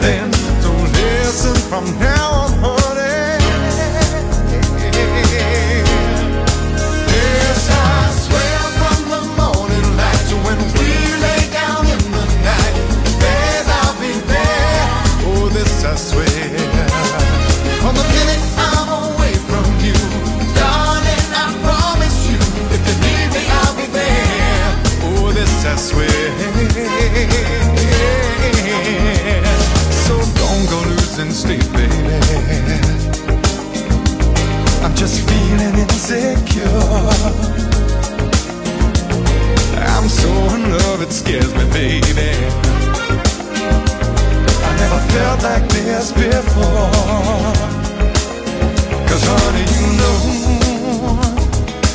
Feelings. So listen from now on, it scares me, baby. I never felt like this before. Cause honey, you know,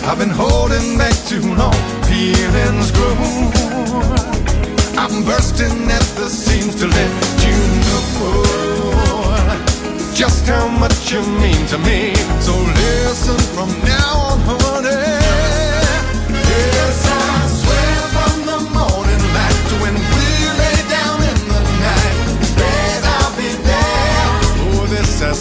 I've been holding back too long. Feelings grow. I'm bursting at the seams to let you know just how much you mean to me. So listen from now on, honey. Yes, I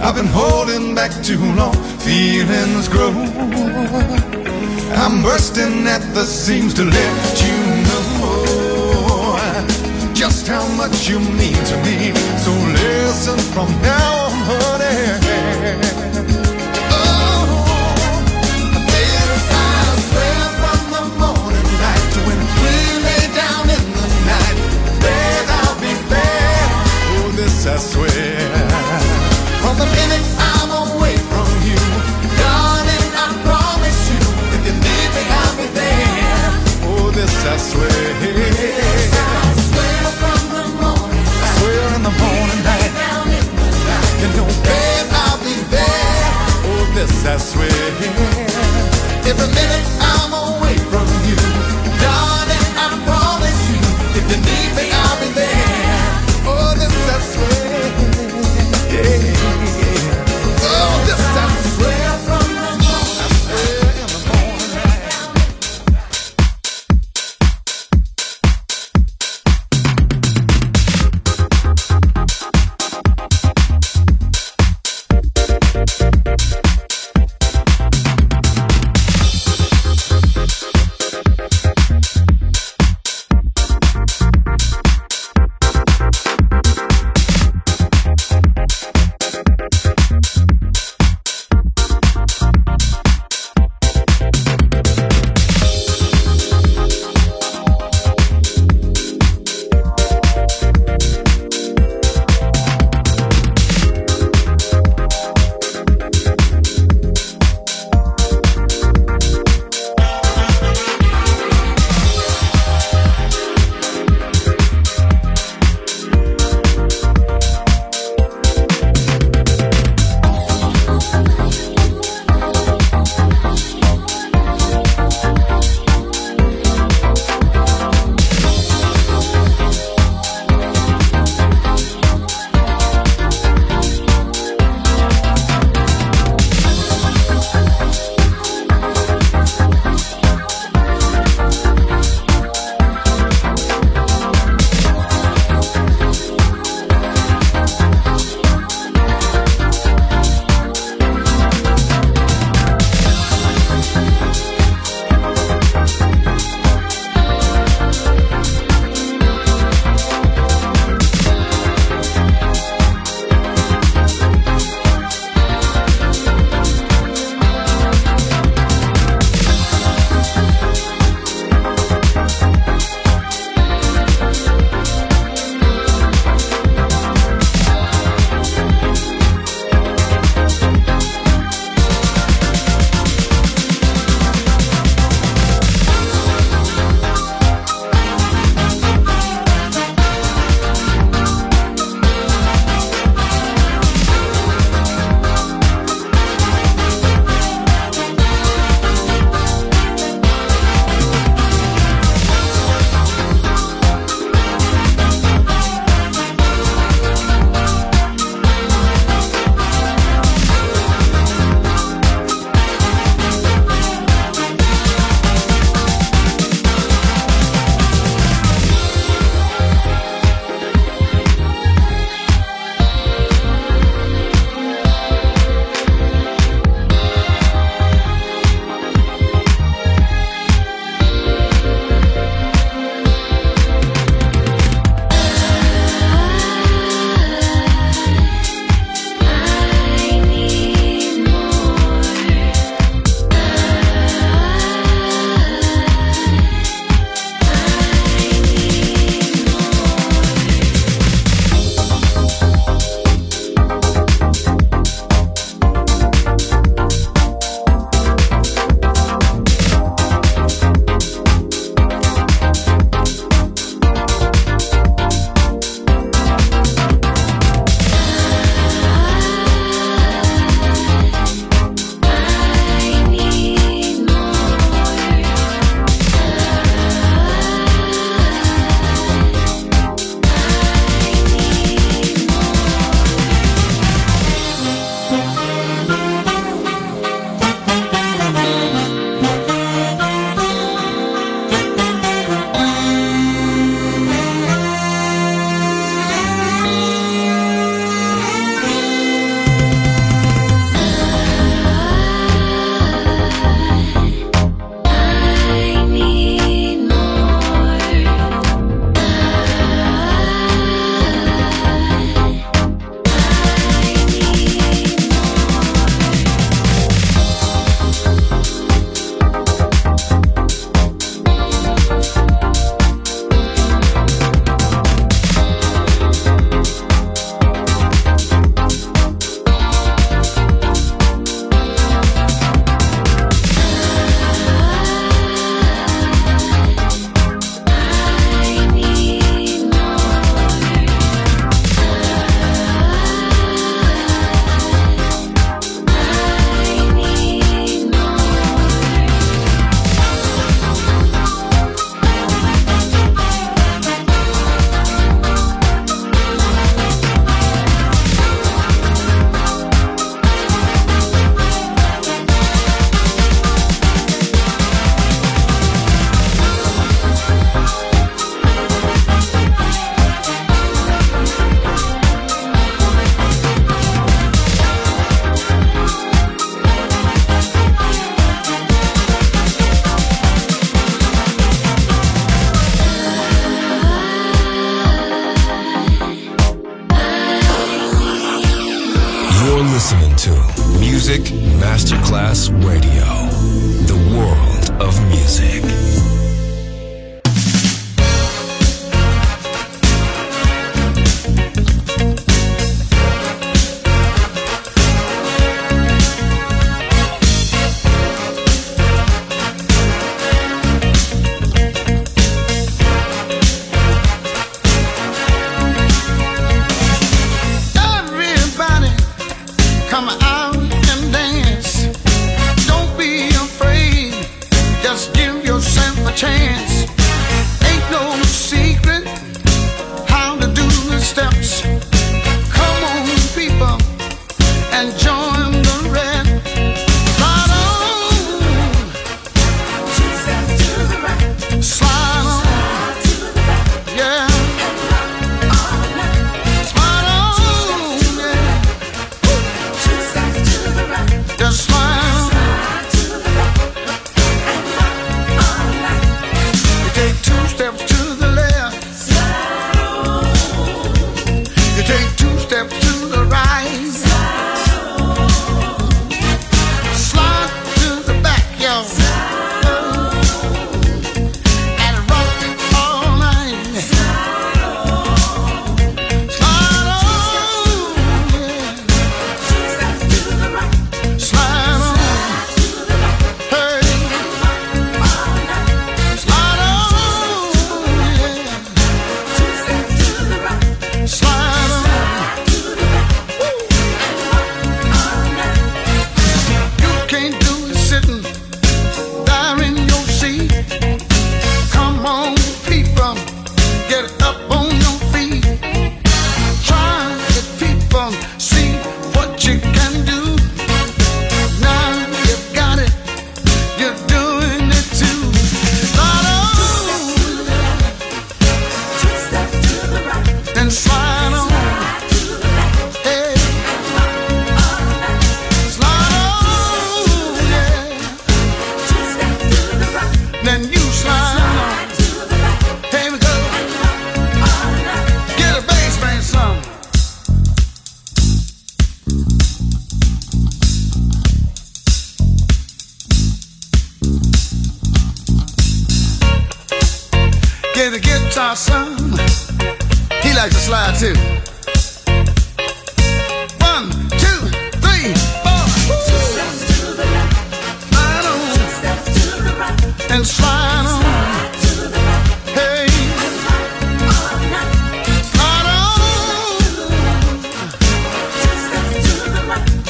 I've been holding back too long. Feelings grow. I'm bursting at the seams to let you know just how much you mean to me. So listen from now on, honey. Oh, I swear I swear. I swear from the morning I swear in the morning you know, I'll be there. Oh, this I swear. Every minute I'm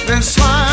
on. Then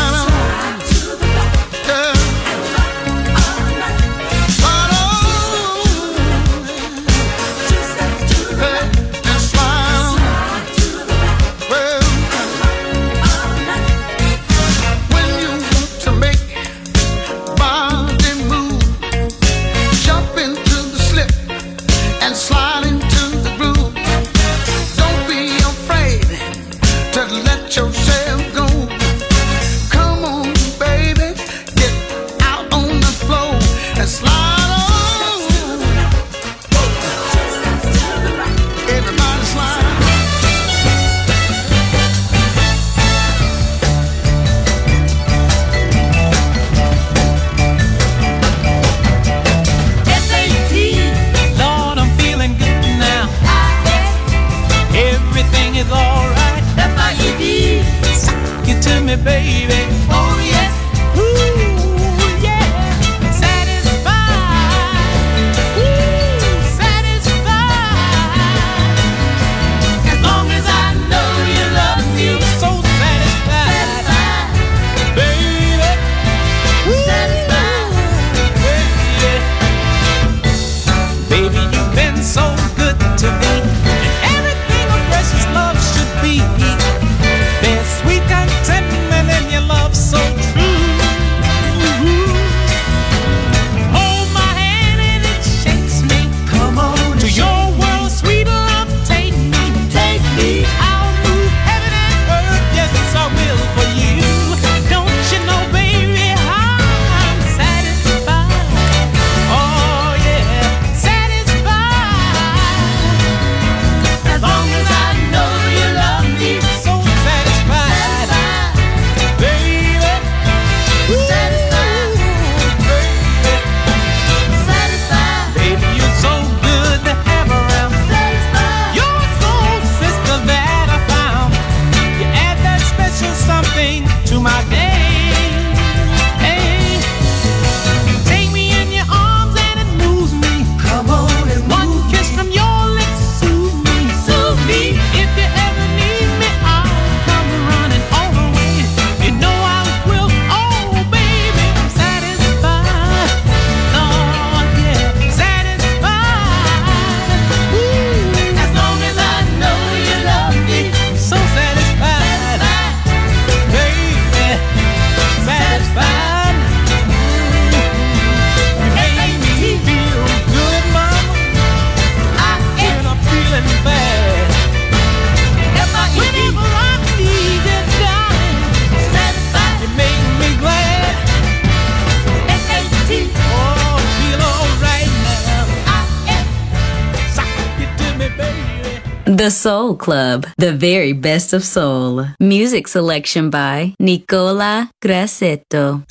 Soul Club, the very best of soul. Music selection by Nicola Grassetto.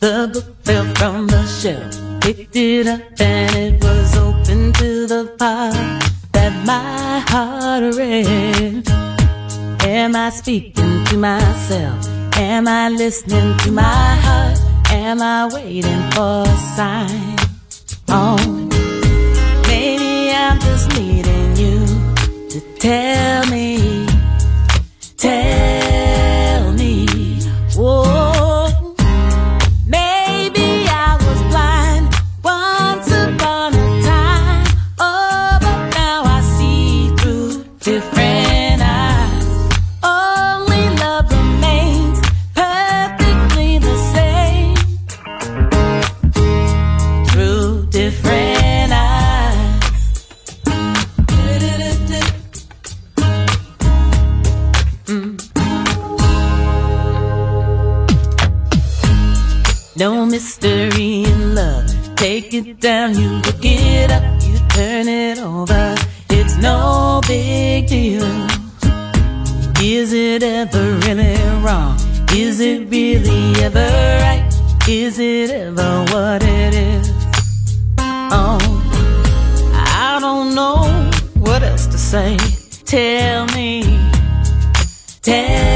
The book fell from the shelf. Picked it up and it was open to the part that my heart read. Am I speaking to myself? Am I listening to my heart? Am I waiting for a sign? Oh, maybe I'm just needing you to tell me, down, you look it up, you turn it over. It's no big deal. Is it ever really wrong? Is it really ever right? Is it ever what it is? Oh, I don't know what else to say. Tell me, tell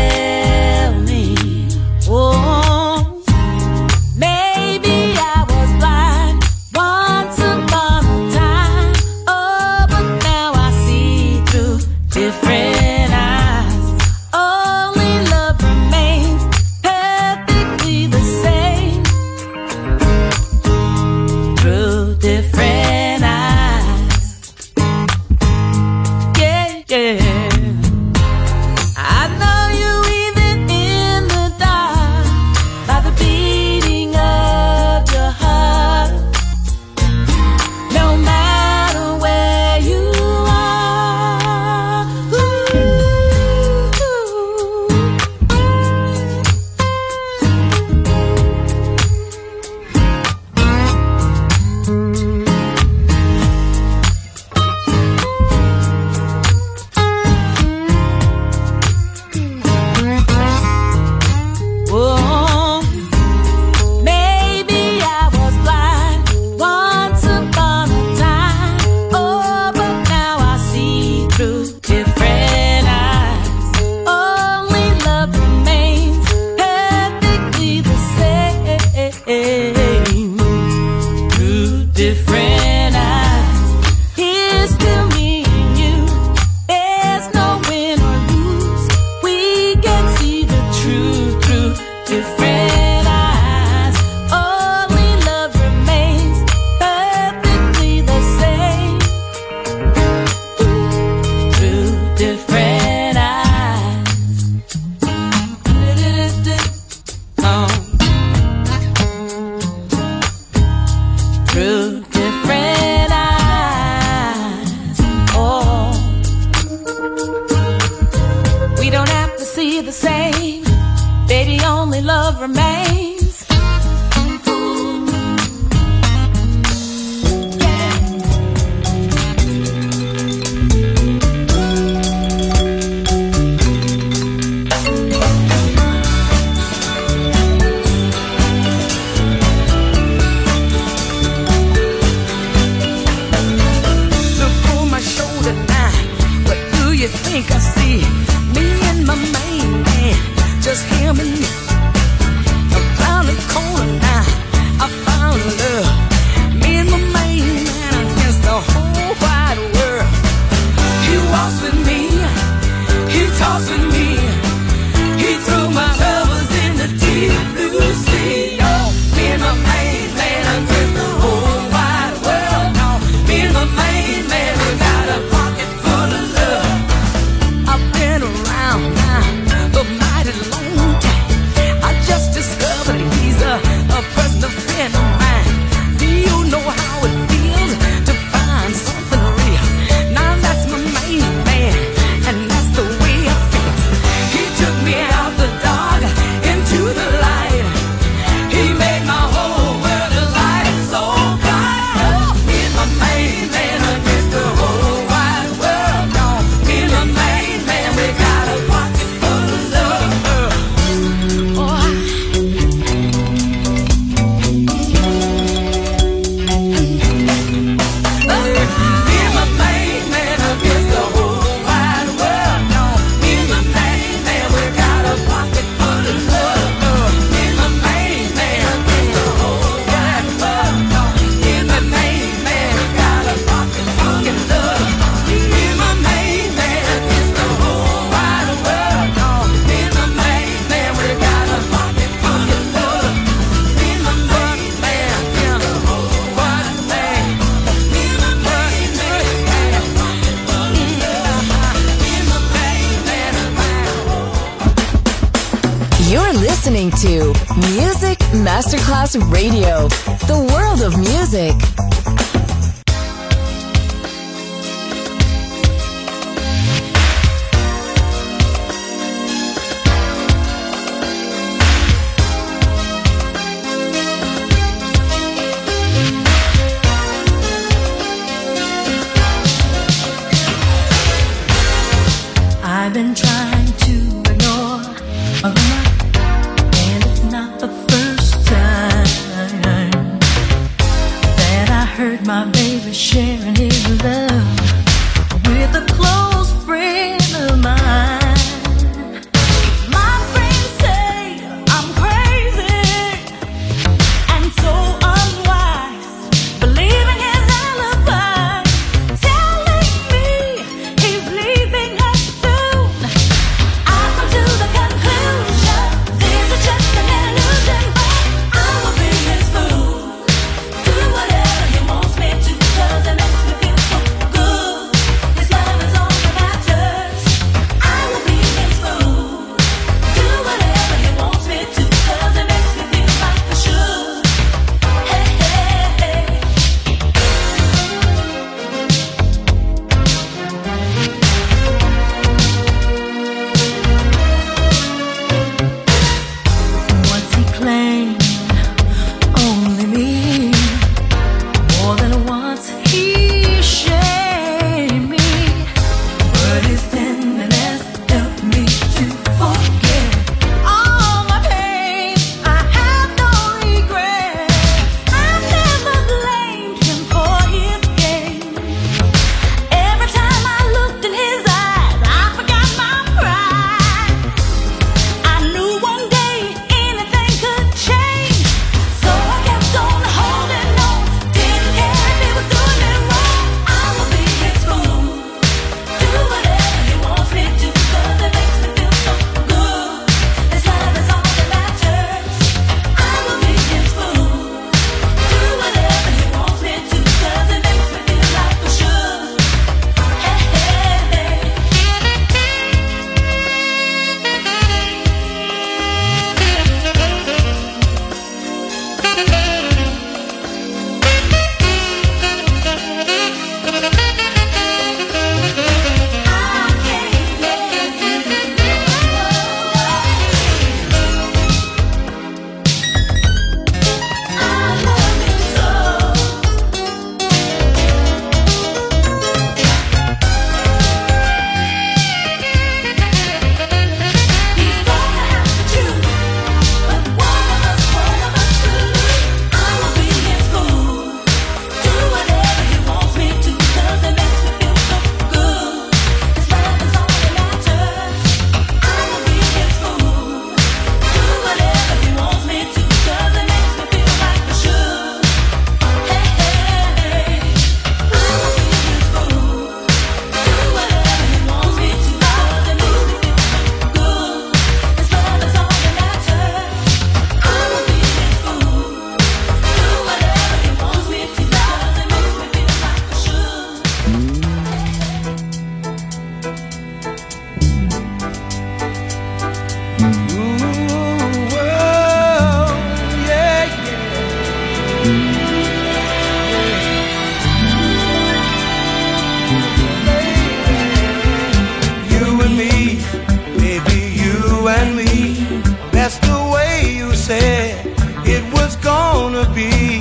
way you said it was gonna be.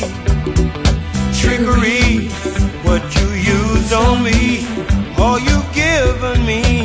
Trickery, what you used on me, all you've given me.